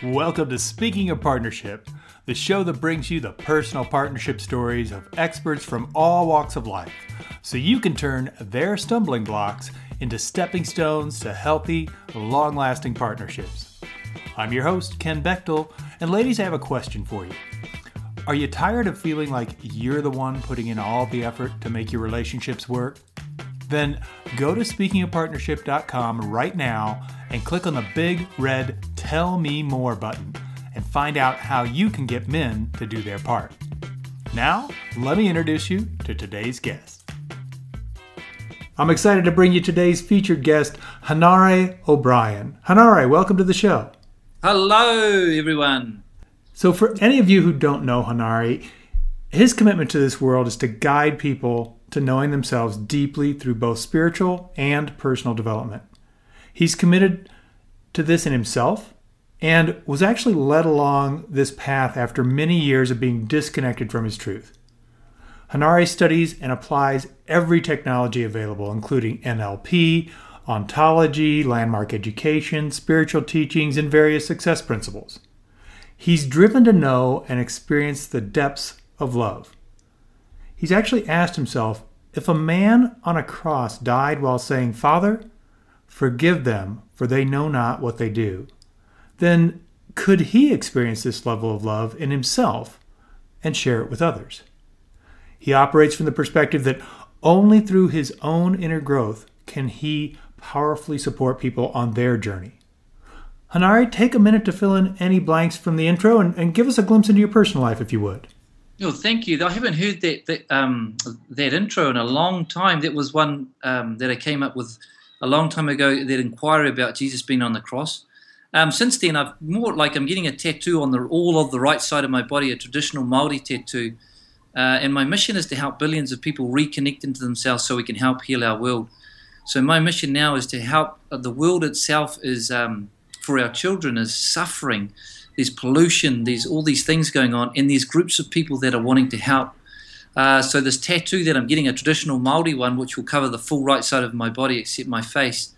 Welcome to Speaking of Partnership, the show that brings you the personal partnership stories of experts from all walks of life so you can turn their stumbling blocks into stepping stones to healthy, long lasting partnerships. I'm your host, Ken Bechtel, and ladies, I have a question for you. Are you tired of feeling like you're the one putting in all the effort to make your relationships work? Then go to speakingofpartnership.com right now and click on the big red Tell Me More button and find out how you can get men to do their part. Now, let me introduce you to today's guest. I'm excited to bring you today's featured guest, Hanare O'Brien. Hanare, welcome to the show. Hello, everyone. So, for any of you who don't know Hanare, his commitment to this world is to guide people to knowing themselves deeply through both spiritual and personal development. He's committed to this in himself and was actually led along this path after many years of being disconnected from his truth. Hanare studies and applies every technology available, including NLP, ontology, landmark education, spiritual teachings, and various success principles. He's driven to know and experience the depths of love. He's actually asked himself if a man on a cross died while saying, Father, forgive them, for they know not what they do, then could he experience this level of love in himself and share it with others? He operates from the perspective that only through his own inner growth can he powerfully support people on their journey. Hanare, take a minute to fill in any blanks from the intro and, and give us a glimpse into your personal life, if you would. Oh, thank you. I haven't heard that that, um, that intro in a long time. That was one um, that I came up with a long time ago. That inquiry about Jesus being on the cross. Um, since then, I've more like I'm getting a tattoo on the all of the right side of my body, a traditional Maori tattoo, uh, and my mission is to help billions of people reconnect into themselves so we can help heal our world. So my mission now is to help uh, the world itself is um, for our children is suffering there's pollution, there's all these things going on, and there's groups of people that are wanting to help. Uh, so this tattoo that I'm getting, a traditional Maori one, which will cover the full right side of my body except my face,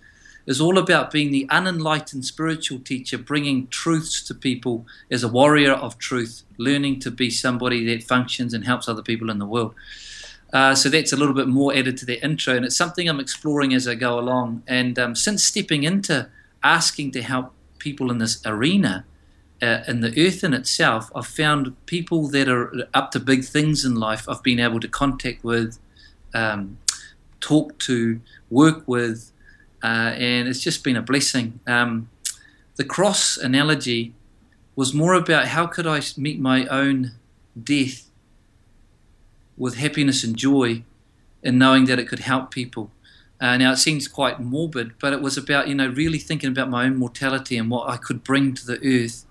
is all about being the unenlightened spiritual teacher, bringing truths to people as a warrior of truth, learning to be somebody that functions and helps other people in the world. Uh, so that's a little bit more added to the intro, and it's something I'm exploring as I go along. And um, since stepping into asking to help people in this arena, uh, in the earth in itself, I've found people that are up to big things in life. I've been able to contact with, um, talk to, work with, uh, and it's just been a blessing. Um, the cross analogy was more about how could I meet my own death with happiness and joy, and knowing that it could help people. Uh, now it seems quite morbid, but it was about you know really thinking about my own mortality and what I could bring to the earth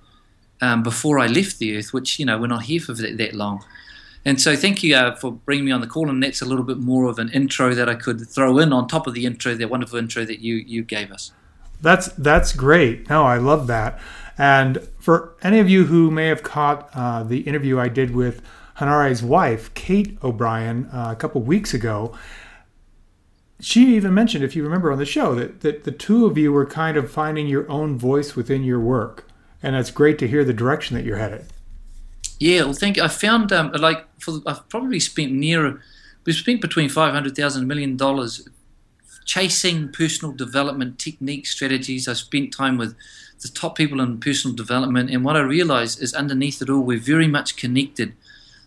um, before I left the earth, which, you know, we're not here for that, that long. And so thank you uh, for bringing me on the call. And that's a little bit more of an intro that I could throw in on top of the intro, that wonderful intro that you, you gave us. That's, that's great. No, I love that. And for any of you who may have caught uh, the interview I did with Hanare's wife, Kate O'Brien, uh, a couple weeks ago, she even mentioned, if you remember on the show, that, that the two of you were kind of finding your own voice within your work and it's great to hear the direction that you're headed. Yeah, well, thank you. I found um, like for, I've probably spent near we've spent between five hundred thousand million dollars chasing personal development techniques, strategies. I've spent time with the top people in personal development, and what I realized is underneath it all, we're very much connected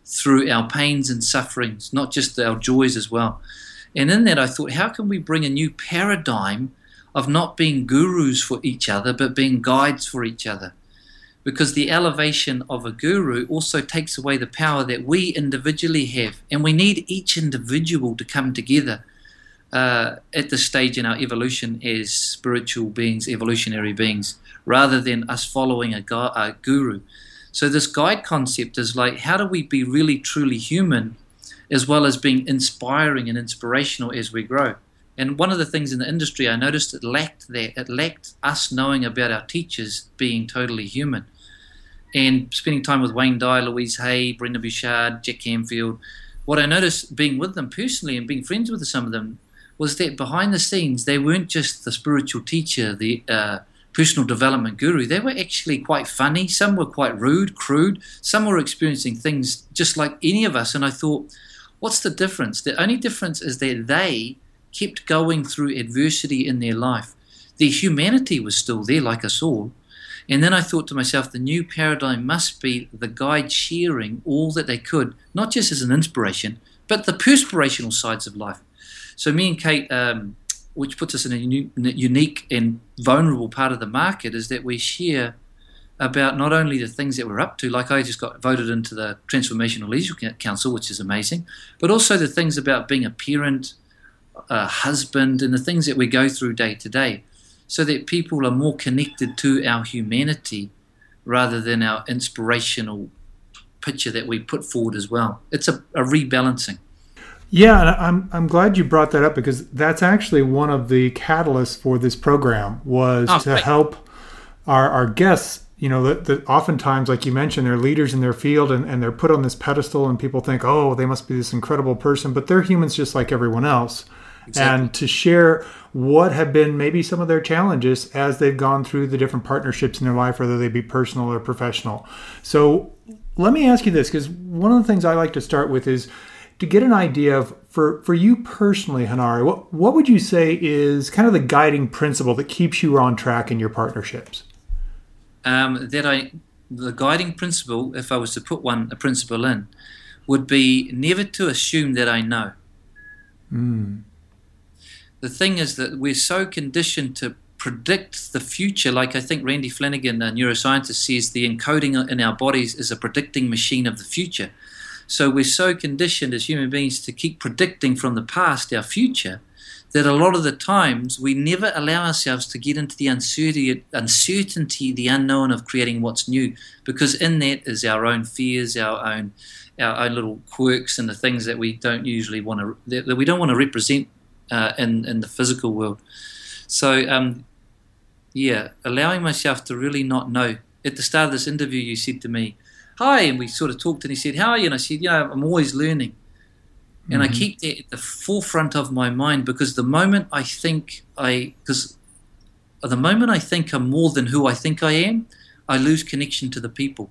through our pains and sufferings, not just our joys as well. And in that, I thought, how can we bring a new paradigm of not being gurus for each other, but being guides for each other? Because the elevation of a guru also takes away the power that we individually have. And we need each individual to come together uh, at this stage in our evolution as spiritual beings, evolutionary beings, rather than us following a, gu- a guru. So, this guide concept is like how do we be really truly human as well as being inspiring and inspirational as we grow? And one of the things in the industry I noticed it lacked that it lacked us knowing about our teachers being totally human and spending time with Wayne Dyer, Louise Hay, Brendon Burchard, Jack Canfield, what I noticed being with them personally and being friends with some of them was that behind the scenes they weren't just the spiritual teacher, the uh, personal development guru, they were actually quite funny. Some were quite rude, crude. Some were experiencing things just like any of us. And I thought, what's the difference? The only difference is that they kept going through adversity in their life. Their humanity was still there, like us all. And then I thought to myself, the new paradigm must be the guide sharing all that they could, not just as an inspiration, but the perspirational sides of life. So me and Kate, um, which puts us in a unique and vulnerable part of the market, is that we share about not only the things that we're up to, like I just got voted into the Transformational Leadership Council, which is amazing, but also the things about being a parent, a husband, and the things that we go through day to day, so that people are more connected to our humanity rather than our inspirational picture that we put forward as well. It's a, a rebalancing. Yeah, I'm I'm glad you brought that up because that's actually one of the catalysts for this program was oh, to help our our guests. You know, that, that oftentimes, like you mentioned, they're leaders in their field and, and they're put on this pedestal, and people think, oh, they must be this incredible person, but they're humans just like everyone else. Exactly. And to share what have been maybe some of their challenges as they've gone through the different partnerships in their life, whether they be personal or professional. So let me ask you this because one of the things I like to start with is to get an idea of for for you personally, Hanare, what what would you say is kind of the guiding principle that keeps you on track in your partnerships? Um, that I the guiding principle, if I was to put one a principle in, would be never to assume that I know. Mm. The thing is that we're so conditioned to predict the future. Like I think Randy Flanagan, a neuroscientist, says the encoding in our bodies is a predicting machine of the future. So we're so conditioned as human beings to keep predicting from the past our future that a lot of the times we never allow ourselves to get into the uncertainty, uncertainty, the unknown of creating what's new, because in that is our own fears, our own, our own little quirks, and the things that we don't usually want to that, we don't want to represent uh, in in the physical world. So, um, yeah, allowing myself to really not know. At the start of this interview, you said to me, hi, and we sort of talked, and he said, how are you? And I said, yeah, I'm always learning. And mm-hmm. I keep that at the forefront of my mind because the moment I think I, because the moment I think I'm more than who I think I am, I lose connection to the people.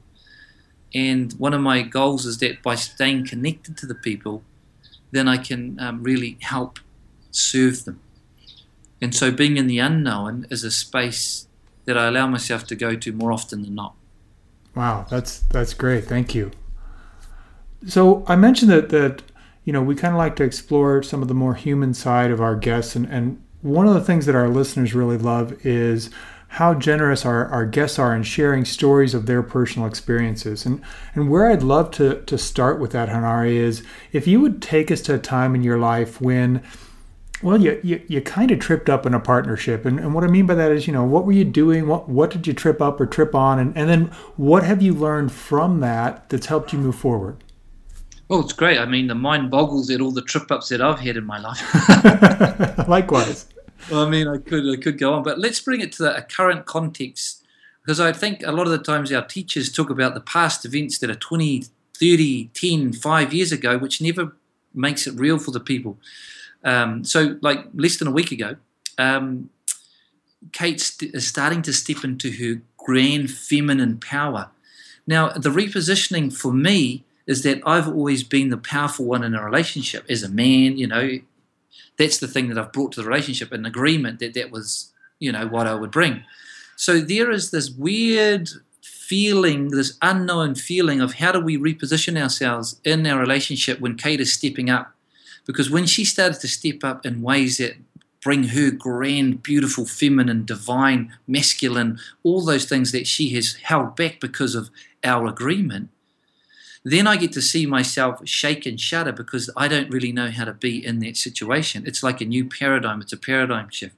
And one of my goals is that by staying connected to the people, then I can um, really help serve them. And so being in the unknown is a space that I allow myself to go to more often than not. Wow, that's that's great. Thank you. So I mentioned that that you know we kind of like to explore some of the more human side of our guests, and and one of the things that our listeners really love is how generous our, our guests are in sharing stories of their personal experiences. And and where I'd love to to start with that, Hanare, is if you would take us to a time in your life when well, you, you, you kind of tripped up in a partnership. And, and what I mean by that is, you know, what were you doing? What, what did you trip up or trip on? And, and then what have you learned from that that's helped you move forward? Well, it's great. I mean, the mind boggles at all the trip ups that I've had in my life. Likewise. well, I mean, I could, I could go on, but let's bring it to the, a current context because I think a lot of the times our teachers talk about the past events that are 20, 30, 10, 5 years ago, which never makes it real for the people. Um, so, like less than a week ago, um, Kate st- is starting to step into her grand feminine power. Now, the repositioning for me is that I've always been the powerful one in a relationship as a man. You know, that's the thing that I've brought to the relationship, an agreement that that was, you know, what I would bring. So there is this weird feeling, this unknown feeling of how do we reposition ourselves in our relationship when Kate is stepping up because when she started to step up in ways that bring her grand, beautiful, feminine, divine, masculine, all those things that she has held back because of our agreement, then I get to see myself shake and shudder because I don't really know how to be in that situation. It's like a new paradigm, it's a paradigm shift.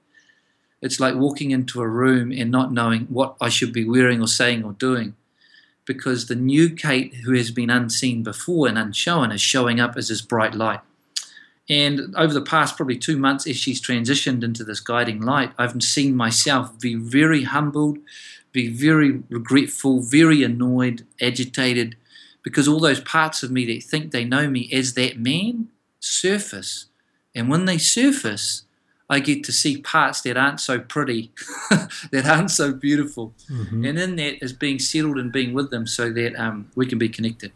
It's like walking into a room and not knowing what I should be wearing or saying or doing because the new Kate, who has been unseen before and unshown, is showing up as this bright light. And over the past probably two months, as she's transitioned into this guiding light, I've seen myself be very humbled, be very regretful, very annoyed, agitated, because all those parts of me that think they know me as that man surface. And when they surface, I get to see parts that aren't so pretty, that aren't so beautiful. Mhm. And in that is being settled and being with them so that um, we can be connected.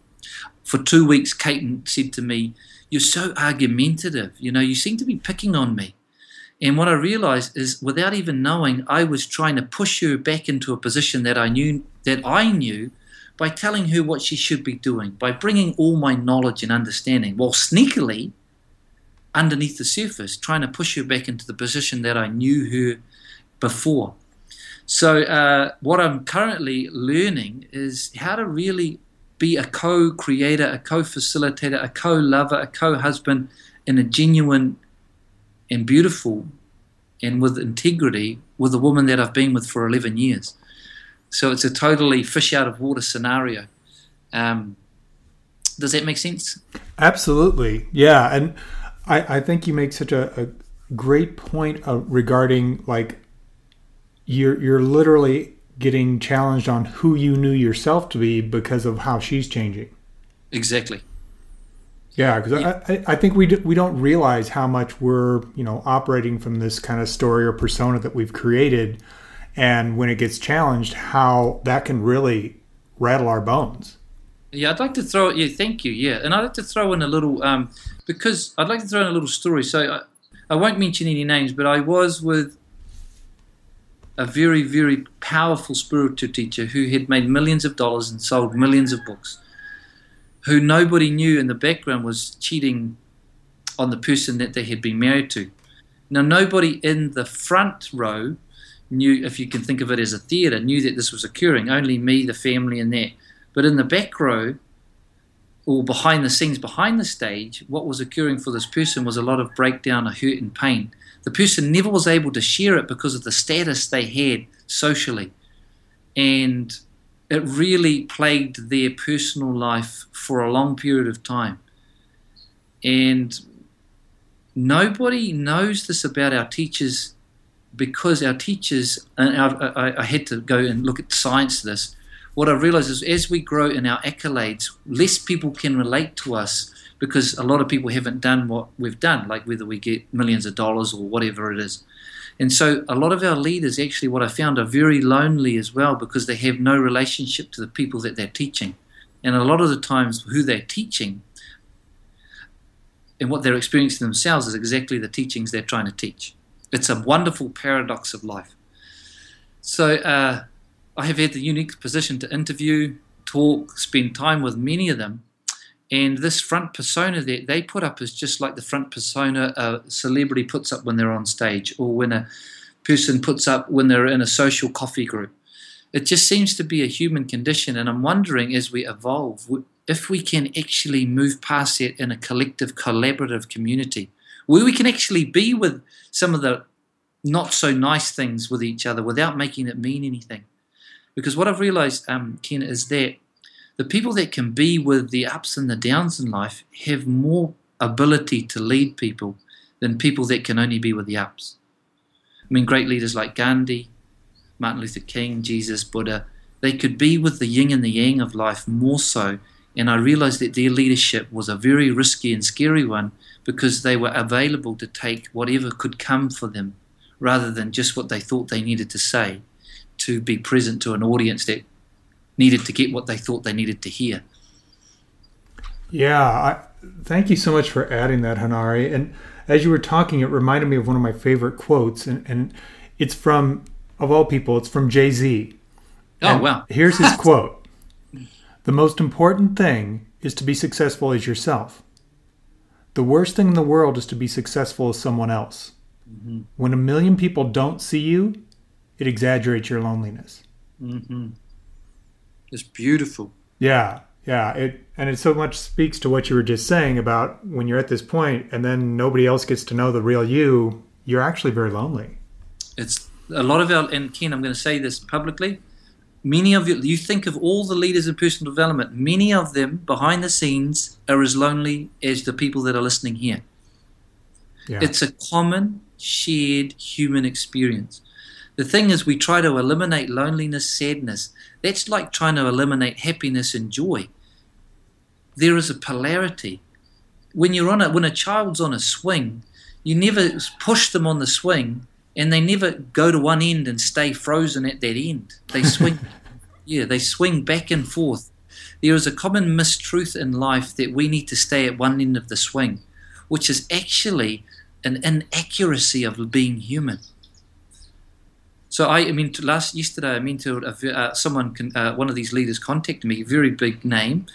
For two weeks, Caton said to me, You're so argumentative. You know, you seem to be picking on me. And what I realized is, without even knowing, I was trying to push her back into a position that I knew that I knew by telling her what she should be doing, by bringing all my knowledge and understanding, while sneakily, underneath the surface, trying to push her back into the position that I knew her before. So, uh, what I'm currently learning is how to really be a co creator, a co facilitator, a co lover, a co husband in a genuine and beautiful and with integrity with a woman that I've been with for 11 years. So, it's a totally fish out of water scenario. Um, does that make sense? Absolutely. Yeah. And I, I think you make such a, a great point uh, regarding like you're you're literally getting challenged on who you knew yourself to be because of how she's changing. Exactly. Yeah, because I, I, I think we do, we don't realize how much we're you know operating from this kind of story or persona that we've created, and when it gets challenged, how that can really rattle our bones. Yeah, I'd like to throw. Yeah, thank you. Yeah, and I'd like to throw in a little um, because I'd like to throw in a little story. So I, I won't mention any names, but I was with a very, very powerful spiritual teacher who had made millions of dollars and sold millions of books, who nobody knew in the background was cheating on the person that they had been married to. Now, nobody in the front row knew, if you can think of it as a theatre, knew that this was occurring. Only me, the family, and that. But in the back row, or behind the scenes, behind the stage, what was occurring for this person was a lot of breakdown, a hurt, and pain. The person never was able to share it because of the status they had socially. And it really plagued their personal life for a long period of time. And nobody knows this about our teachers because our teachers, and I, I, had to go and look at science this what I realized is as we grow in our accolades, less people can relate to us because a lot of people haven't done what we've done, like whether we get millions of dollars or whatever it is. And so a lot of our leaders, actually, what I found, are very lonely as well because they have no relationship to the people that they're teaching. And a lot of the times, who they're teaching and what they're experiencing themselves is exactly the teachings they're trying to teach. It's a wonderful paradox of life. So, uh, I have had the unique position to interview, talk, spend time with many of them. And this front persona that they put up is just like the front persona a celebrity puts up when they're on stage or when a person puts up when they're in a social coffee group. It just seems to be a human condition. And I'm wondering as we evolve if we can actually move past it in a collective, collaborative community where we can actually be with some of the not so nice things with each other without making it mean anything. Because what I've realized, um, Ken, is that the people that can be with the ups and the downs in life have more ability to lead people than people that can only be with the ups. I mean, great leaders like Gandhi, Martin Luther King, Jesus, Buddha, they could be with the yin and the yang of life more so. And I realized that their leadership was a very risky and scary one because they were available to take whatever could come for them rather than just what they thought they needed to say to be present to an audience that needed to get what they thought they needed to hear. Yeah, I, thank you so much for adding that, Hanare. And as you were talking, it reminded me of one of my favorite quotes, and, and it's from, of all people, it's from Jay Z. Oh, wow. Here's his quote The most important thing is to be successful as yourself. The worst thing in the world is to be successful as someone else. Mm-hmm. When a million people don't see you, it exaggerates your loneliness. Mm-hmm. It's beautiful. Yeah, yeah. It and it so much speaks to what you were just saying about when you're at this point, and then nobody else gets to know the real you. You're actually very lonely. It's a lot of our and Ken. I'm going to say this publicly. Many of you, you think of all the leaders in personal development. Many of them behind the scenes are as lonely as the people that are listening here. Yeah. It's a common shared human experience. The thing is, we try to eliminate loneliness, sadness. That's like trying to eliminate happiness and joy. There is a polarity. When you're on a, when a child's on a swing, you never push them on the swing, and they never go to one end and stay frozen at that end. They swing, yeah, they swing back and forth. There is a common mistruth in life that we need to stay at one end of the swing, which is actually an inaccuracy of being human. So I, I mean, last yesterday I mean to uh, someone, uh, one of these leaders contacted me, a very big name,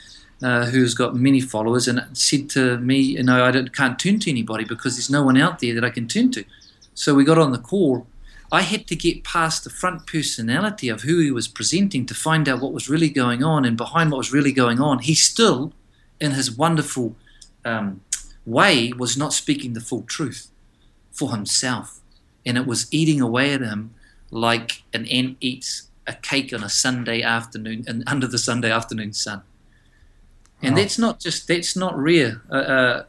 uh, who's got many followers, and said to me, you know, I can't turn to anybody because there's no one out there that I can turn to. So we got on the call. I had to get past the front personality of who he was presenting to find out what was really going on, and behind what was really going on, he still, in his wonderful um, way, was not speaking the full truth for himself, and it was eating away at him like an ant eats a cake on a Sunday afternoon and under the Sunday afternoon sun. And that's not just that's not rare. Uh, uh,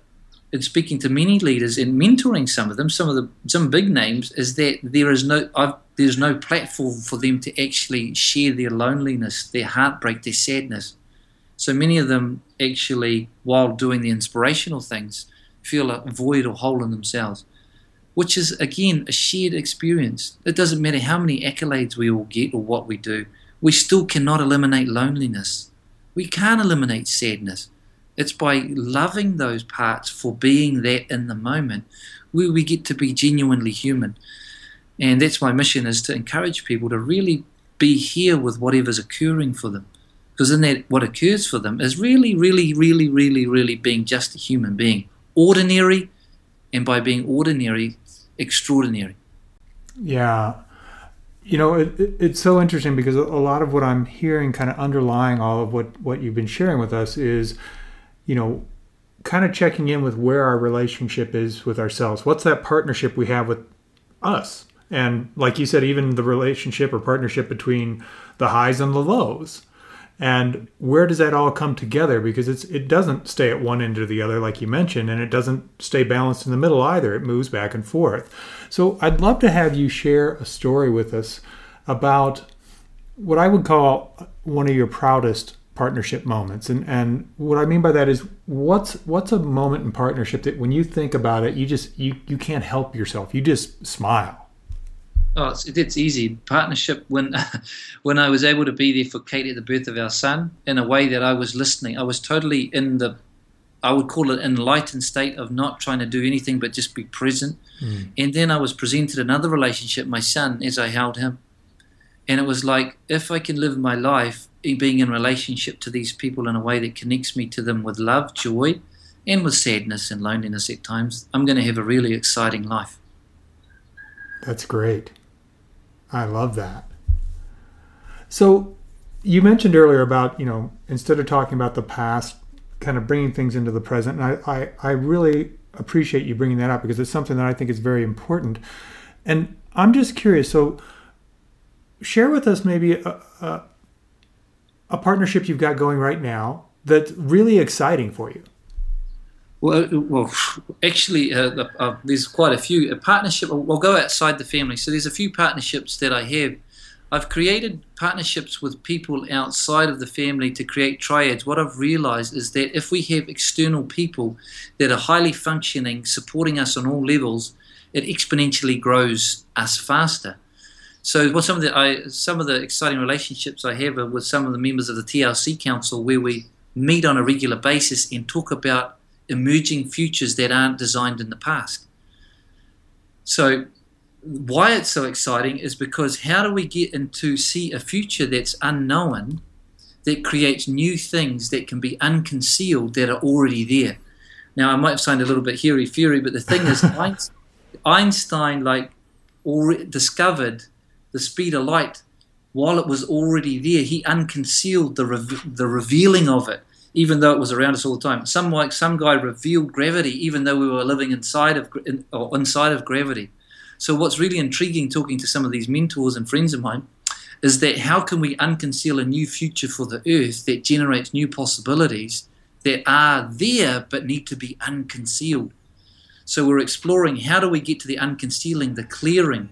in speaking to many leaders and mentoring some of them, some of the some big names, is that there is no I've, there's no platform for them to actually share their loneliness, their heartbreak, their sadness. So many of them actually, while doing the inspirational things, feel a void or hole in themselves, which is again a shared experience. It doesn't matter how many accolades we all get or what we do, we still cannot eliminate loneliness we can't eliminate sadness. It's by loving those parts for being there in the moment where we get to be genuinely human. And that's my mission is to encourage people to really be here with whatever's occurring for them. Because in that, what occurs for them is really, really, really, really, really being just a human being. Ordinary, and by being ordinary, extraordinary. Yeah you know, it, it, it's so interesting because a lot of what I'm hearing, kind of underlying all of what what you've been sharing with us, is, you know, kind of checking in with where our relationship is with ourselves. What's that partnership we have with us? And like you said, even the relationship or partnership between the highs and the lows. And where does that all come together? Because it's it doesn't stay at one end or the other, like you mentioned, and it doesn't stay balanced in the middle either. It moves back and forth. So I'd love to have you share a story with us about what I would call one of your proudest partnership moments. And and what I mean by that is what's what's a moment in partnership that when you think about it, you just you you can't help yourself. You just smile. Oh, it's, it's easy. Partnership when when I was able to be there for Kate at the birth of our son in a way that I was listening. I was totally in the I would call it enlightened state of not trying to do anything but just be present. Mm. And then I was presented another relationship, my son, as I held him. And it was like, if I can live my life being in relationship to these people in a way that connects me to them with love, joy, and with sadness and loneliness at times, I'm going to have a really exciting life. That's great. I love that. So, you mentioned earlier about, you know, instead of talking about the past, kind of bringing things into the present. And I, I, I really appreciate you bringing that up because it's something that I think is very important. And I'm just curious. So, share with us maybe a, a, a partnership you've got going right now that's really exciting for you. Well, well, actually, uh, uh, there's quite a few. A partnership. We'll go outside the family. So there's a few partnerships that I have. I've created partnerships with people outside of the family to create triads. What I've realized is that if we have external people that are highly functioning, supporting us on all levels, it exponentially grows us faster. So, what some of the I, some of the exciting relationships I have are with some of the members of the TLC Council, where we meet on a regular basis and talk about emerging futures that aren't designed in the past. So, why it's so exciting is because how do we get into see a future that's unknown that creates new things that can be unconcealed that are already there? Now, I might have sound a little bit hairy fairy, but the thing is, Einstein like discovered the speed of light while it was already there. He unconcealed the re- the revealing of it even though it was around us all the time. Some like some guy revealed gravity, even though we were living inside of in, or inside of gravity. So what's really intriguing, talking to some of these mentors and friends of mine, is that how can we unconceal a new future for the Earth that generates new possibilities that are there but need to be unconcealed. So we're exploring how do we get to the unconcealing, the clearing.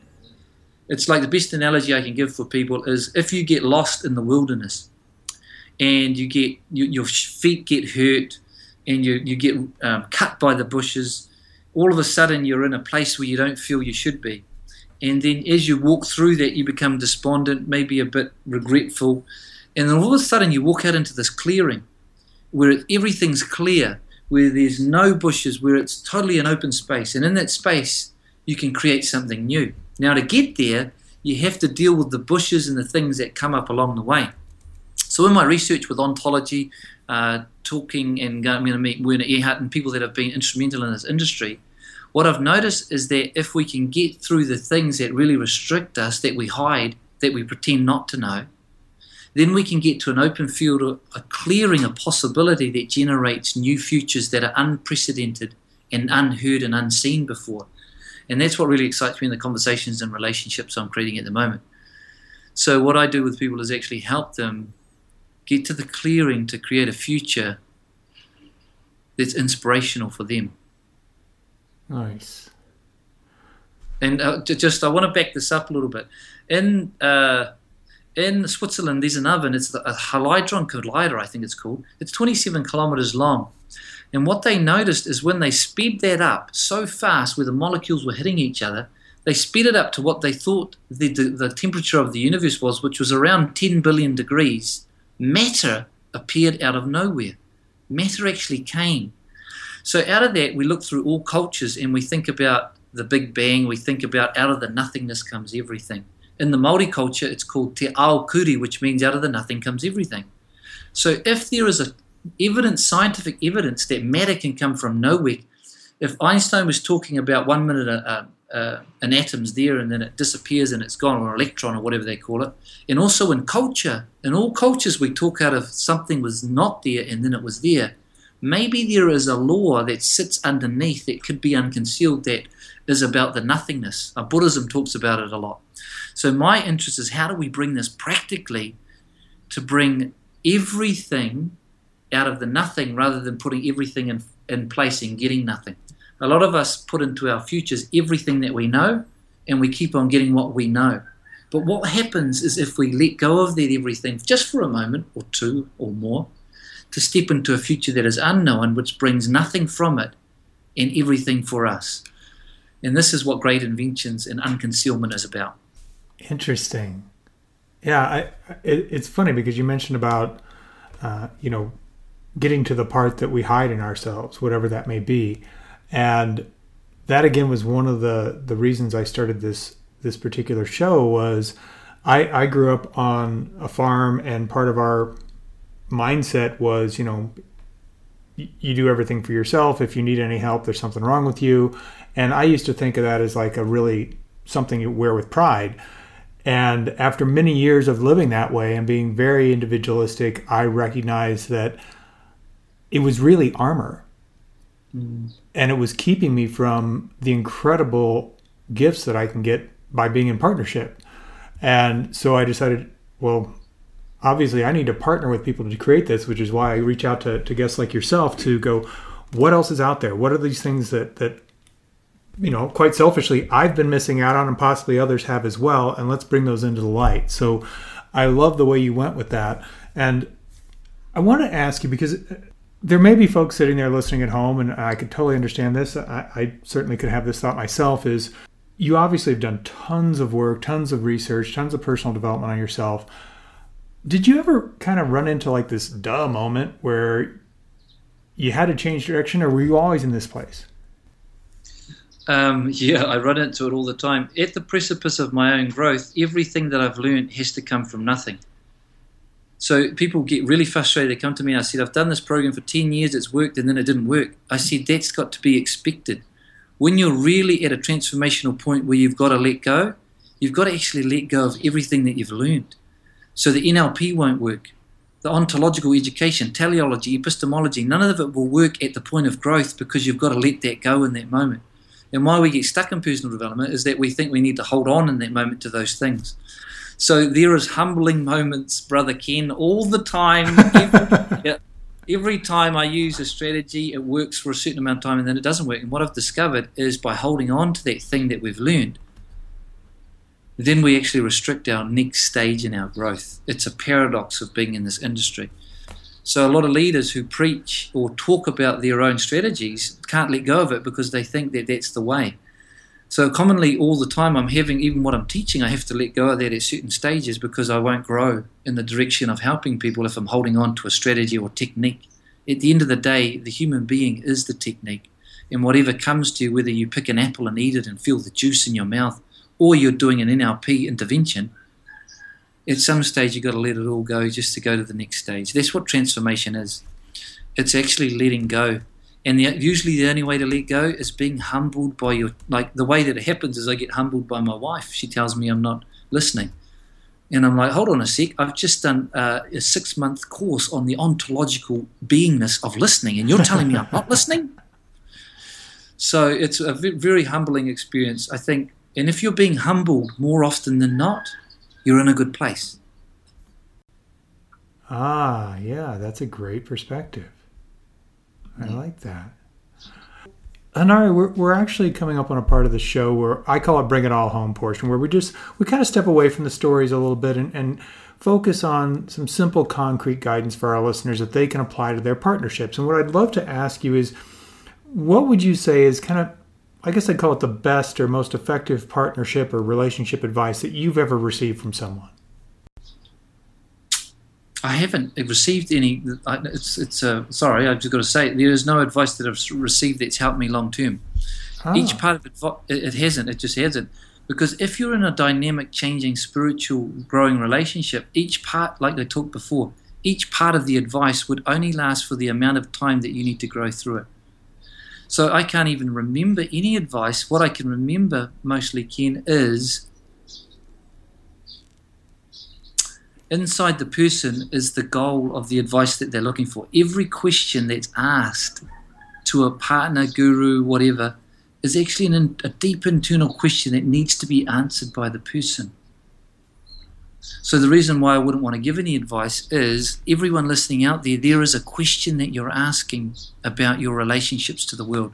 It's like the best analogy I can give for people is if you get lost in the wilderness and you get you, your feet get hurt and you, you get um, cut by the bushes all of a sudden you're in a place where you don't feel you should be. And then as you walk through that, you become despondent, maybe a bit regretful. And then all of a sudden you walk out into this clearing where everything's clear, where there's no bushes, where it's totally an open space. And in that space, you can create something new. Now, to get there, you have to deal with the bushes and the things that come up along the way. So, in my research with ontology, uh, talking and I'm going to meet Werner Erhard and people that have been instrumental in this industry, what I've noticed is that if we can get through the things that really restrict us, that we hide, that we pretend not to know, then we can get to an open field, a clearing, a possibility that generates new futures that are unprecedented and unheard and unseen before. And that's what really excites me in the conversations and relationships I'm creating at the moment. So, what I do with people is actually help them get to the clearing to create a future that's inspirational for them. Nice. And uh, just, I want to back this up a little bit. In uh, in Switzerland, there's an oven. It's a Hadron Collider, I think it's called. It's 27 kilometers long. And what they noticed is when they sped that up so fast, where the molecules were hitting each other, they sped it up to what they thought the, the, the temperature of the universe was, which was around 10 billion degrees. Matter appeared out of nowhere. Matter actually came. So out of that, we look through all cultures and we think about the Big Bang. We think about out of the nothingness comes everything. In the Maori culture, it's called te ao kuri, which means out of the nothing comes everything. So if there is a evidence, scientific evidence that matter can come from nowhere, if Einstein was talking about one minute uh, uh, uh, an atom's there and then it disappears and it's gone, or an electron or whatever they call it, and also in culture, in all cultures we talk out of something was not there and then it was there. Maybe there is a law that sits underneath that could be unconcealed that is about the nothingness. Buddhism talks about it a lot. So my interest is how do we bring this practically to bring everything out of the nothing rather than putting everything in, in place and getting nothing. A lot of us put into our futures everything that we know and we keep on getting what we know. But what happens is if we let go of that everything just for a moment or two or more to step into a future that is unknown, which brings nothing from it and everything for us. And this is what great inventions and unconcealment is about. Interesting. Yeah, I, it, it's funny because you mentioned about, uh, you know, getting to the part that we hide in ourselves, whatever that may be, and that again was one of the the reasons I started this this particular show was I I grew up on a farm and part of our mindset was you know you do everything for yourself if you need any help there's something wrong with you and I used to think of that as like a really something you wear with pride and after many years of living that way and being very individualistic, I recognized that it was really armor. Mm. And it was keeping me from the incredible gifts that I can get by being in partnership. And so I decided, well, obviously I need to partner with people to create this, which is why I reach out to, to guests like yourself to go, what else is out there? What are these things that, that you know, quite selfishly, I've been missing out on, and possibly others have as well. And let's bring those into the light. So I love the way you went with that. And I want to ask you because there may be folks sitting there listening at home, and I could totally understand this. I, I certainly could have this thought myself is you obviously have done tons of work, tons of research, tons of personal development on yourself. Did you ever kind of run into like this duh moment where you had to change direction, or were you always in this place? Um, yeah, I run into it all the time. At the precipice of my own growth, everything that I've learned has to come from nothing. So people get really frustrated. They come to me. I said, I've done this program for 10 years, it's worked, and then it didn't work. I said, that's got to be expected. When you're really at a transformational point where you've got to let go, you've got to actually let go of everything that you've learned. So the NLP won't work. The ontological education, teleology, epistemology, none of it will work at the point of growth because you've got to let that go in that moment. And why we get stuck in personal development is that we think we need to hold on in that moment to those things. So there is humbling moments, brother Ken, all the time. Every, every time I use a strategy, it works for a certain amount of time and then it doesn't work. And what I've discovered is by holding on to that thing that we've learned, then we actually restrict our next stage in our growth. It's a paradox of being in this industry. So a lot of leaders who preach or talk about their own strategies can't let go of it because they think that that's the way. So commonly, all the time, I'm having even what I'm teaching, I have to let go of that at certain stages because I won't grow in the direction of helping people if I'm holding on to a strategy or technique. At the end of the day, the human being is the technique, and whatever comes to you, whether you pick an apple and eat it and feel the juice in your mouth, or you're doing an NLP intervention, at some stage you've got to let it all go just to go to the next stage. That's what transformation is. It's actually letting go. And the, usually the only way to let go is being humbled by your, like the way that it happens is I get humbled by my wife. She tells me I'm not listening. And I'm like, hold on a sec. I've just done uh, a six month course on the ontological beingness of listening, and you're telling me I'm not listening? So it's a very humbling experience, I think. And if you're being humbled more often than not, you're in a good place. Ah, yeah, that's a great perspective. I like that. Hanare, we're, we're actually coming up on a part of the show where I call it bring it all home portion, where we just we kind of step away from the stories a little bit and, and focus on some simple concrete guidance for our listeners that they can apply to their partnerships. And what I'd love to ask you is what would you say is kind of I guess I'd call it the best or most effective partnership or relationship advice that you've ever received from someone. I haven't received any. It's it's uh, sorry, I've just got to say there is no advice that I've received that's helped me long term. Ah. Each part of it, it hasn't. It just hasn't. Because if you're in a dynamic, changing, spiritual, growing relationship, each part, like I talked before, each part of the advice would only last for the amount of time that you need to grow through it. So I can't even remember any advice. What I can remember mostly, Ken, is inside the person is the goal of the advice that they're looking for. Every question that's asked to a partner, guru, whatever, is actually an, a deep internal question that needs to be answered by the person. So the reason why I wouldn't want to give any advice is everyone listening out there, there is a question that you're asking about your relationships to the world.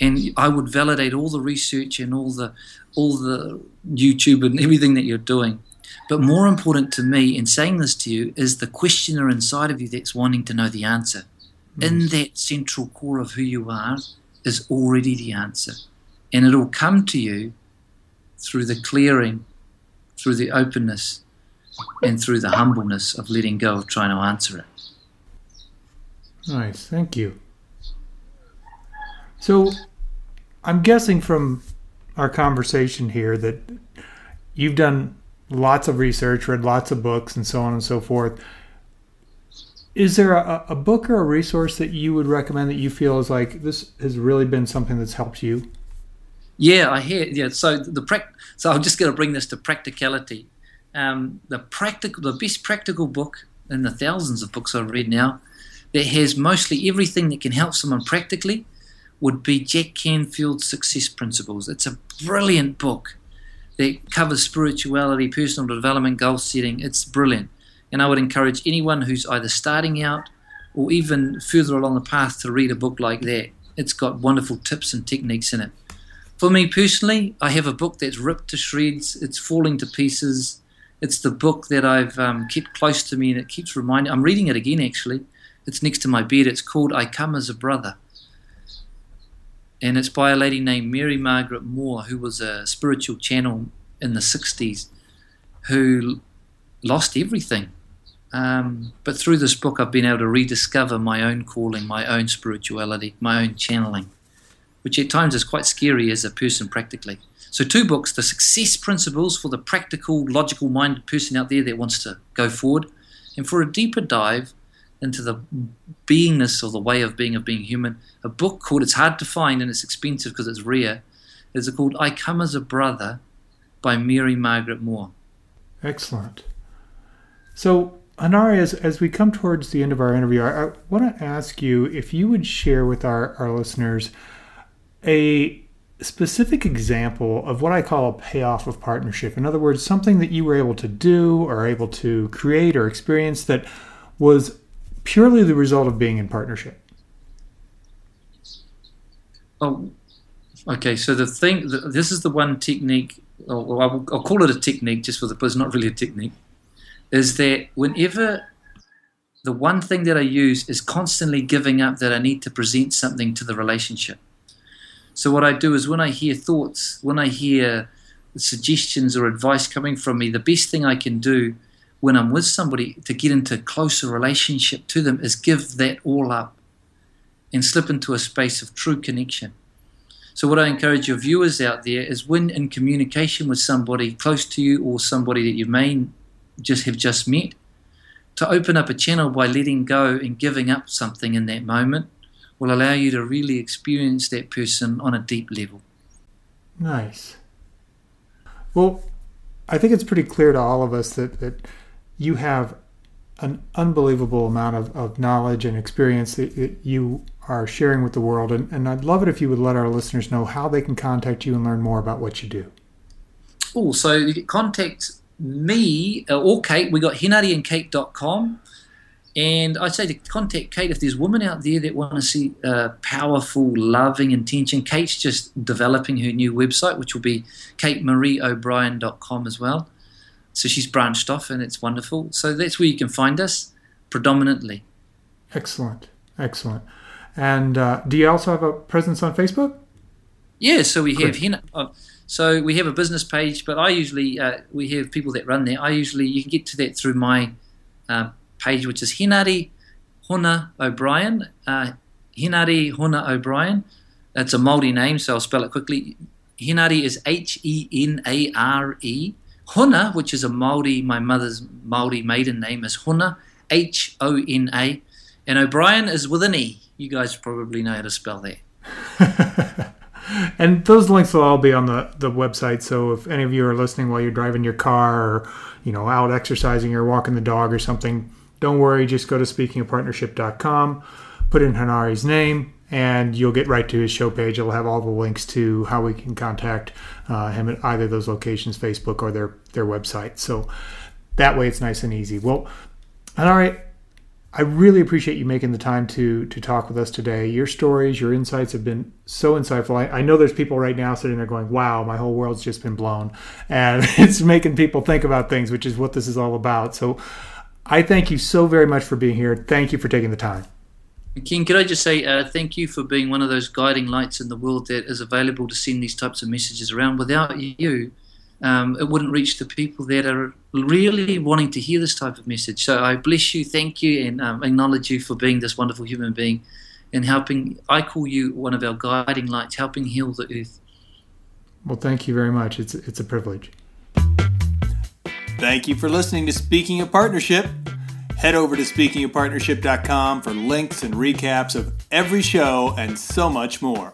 And I would validate all the research and all the all the YouTube and everything that you're doing. But more important to me in saying this to you is the questioner inside of you that's wanting to know the answer. Mm. In that central core of who you are is already the answer. And it'll come to you through the clearing through the openness and through the humbleness of letting go of trying to answer it. Nice, thank you. So, I'm guessing from our conversation here that you've done lots of research, read lots of books, and so on and so forth. Is there a, a book or a resource that you would recommend that you feel is like this has really been something that's helped you? Yeah, I hear. Yeah, so the pra- so I'm just going to bring this to practicality. Um, the practical, the best practical book in the thousands of books I've read now that has mostly everything that can help someone practically would be Jack Canfield's Success Principles. It's a brilliant book that covers spirituality, personal development, goal setting. It's brilliant, and I would encourage anyone who's either starting out or even further along the path to read a book like that. It's got wonderful tips and techniques in it. For me personally, I have a book that's ripped to shreds. It's falling to pieces. It's the book that I've um, kept close to me and it keeps reminding. I'm reading it again actually. It's next to my bed. It's called I Come as a Brother. And it's by a lady named Mary Margaret Moore, who was a spiritual channel in the 60s, who lost everything. Um, but through this book, I've been able to rediscover my own calling, my own spirituality, my own channeling which at times is quite scary as a person practically. So, two books The Success Principles for the practical, logical minded person out there that wants to go forward, and for a deeper dive into the beingness or the way of being of being human, a book called, it's hard to find and it's expensive because it's rare, is called I Come as a Brother by Mary Margaret Moore. Excellent. So, Hanare, as, as we come towards the end of our interview, I, I want to ask you if you would share with our, our listeners a specific example of what I call a payoff of partnership. In other words, something that you were able to do or able to create or experience that was purely the result of being in partnership. Oh, okay. So the thing, this is the one technique, or I'll, I'll call it a technique just for the, but it's not really a technique, is that whenever the one thing that I use is constantly giving up that I need to present something to the relationship. So what I do is when I hear thoughts, when I hear suggestions or advice coming from me, the best thing I can do when I'm with somebody to get into closer relationship to them is give that all up and slip into a space of true connection. So, what I encourage your viewers out there is when in communication with somebody close to you or somebody that you may just have just met, to open up a channel by letting go and giving up something in that moment will allow you to really experience that person on a deep level. Nice. Well, I think it's pretty clear to all of us that, that you have an unbelievable amount of, of knowledge and experience that, that you are sharing with the world. And, and I'd love it if you would let our listeners know how they can contact you and learn more about what you do. Oh, so you can contact me uh, or Kate. We got henareandkate.com. And I'd say to contact Kate if there's women out there that want to see uh, powerful, loving intention. Kate's just developing her new website, which will be katemarieobrien.com as well. So she's branched off and it's wonderful. So that's where you can find us predominantly. Excellent. Excellent. And uh, do you also have a presence on Facebook? Yeah, so we have Hina, uh, so we have a business page, but I usually uh, we have people that run there. I usually you can get to that through my uh, page, which is Henare Hona O'Brien. Uh, Henare Hona O'Brien. That's a Maori name, so I'll spell it quickly. Henare is H E N A R E. Hona, which is a Maori, my mother's Maori maiden name is Hona, H O N A, and O'Brien is with an E. You guys probably know how to spell that. and those links will all be on the, the website. So if any of you are listening while you're driving your car or, you know, out exercising or walking the dog or something, don't worry. Just go to speakingofpartnership.com, put in Henare's name, and you'll get right to his show page. It'll have all the links to how we can contact uh, him at either those locations, Facebook or their, their website. So that way it's nice and easy. Well, Henare, I really appreciate you making the time to to talk with us today. Your stories, your insights have been so insightful. I, I, know there's people right now sitting there going, "Wow, my whole world's just been blown," and it's making people think about things, which is what this is all about. So, I thank you so very much for being here. Thank you for taking the time. King, could I just say uh, thank you for being one of those guiding lights in the world that is available to send these types of messages around. Without you, um, it wouldn't reach the people that are really wanting to hear this type of message. So I bless you, thank you, and um, acknowledge you for being this wonderful human being and helping. I call you one of our guiding lights, helping heal the earth. Well, thank you very much. It's it's a privilege. Thank you for listening to Speaking of Partnership. Head over to speakingofpartnership.com for links and recaps of every show and so much more.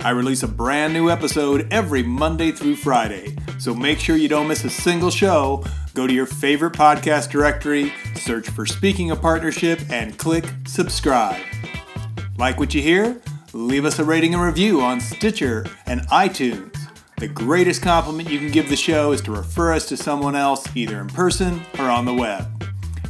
I release a brand new episode every Monday through Friday, so make sure you don't miss a single show. Go to your favorite podcast directory, search for Speaking of Partnership, and click subscribe. Like what you hear? Leave us a rating and review on Stitcher and iTunes. The greatest compliment you can give the show is to refer us to someone else, either in person or on the web.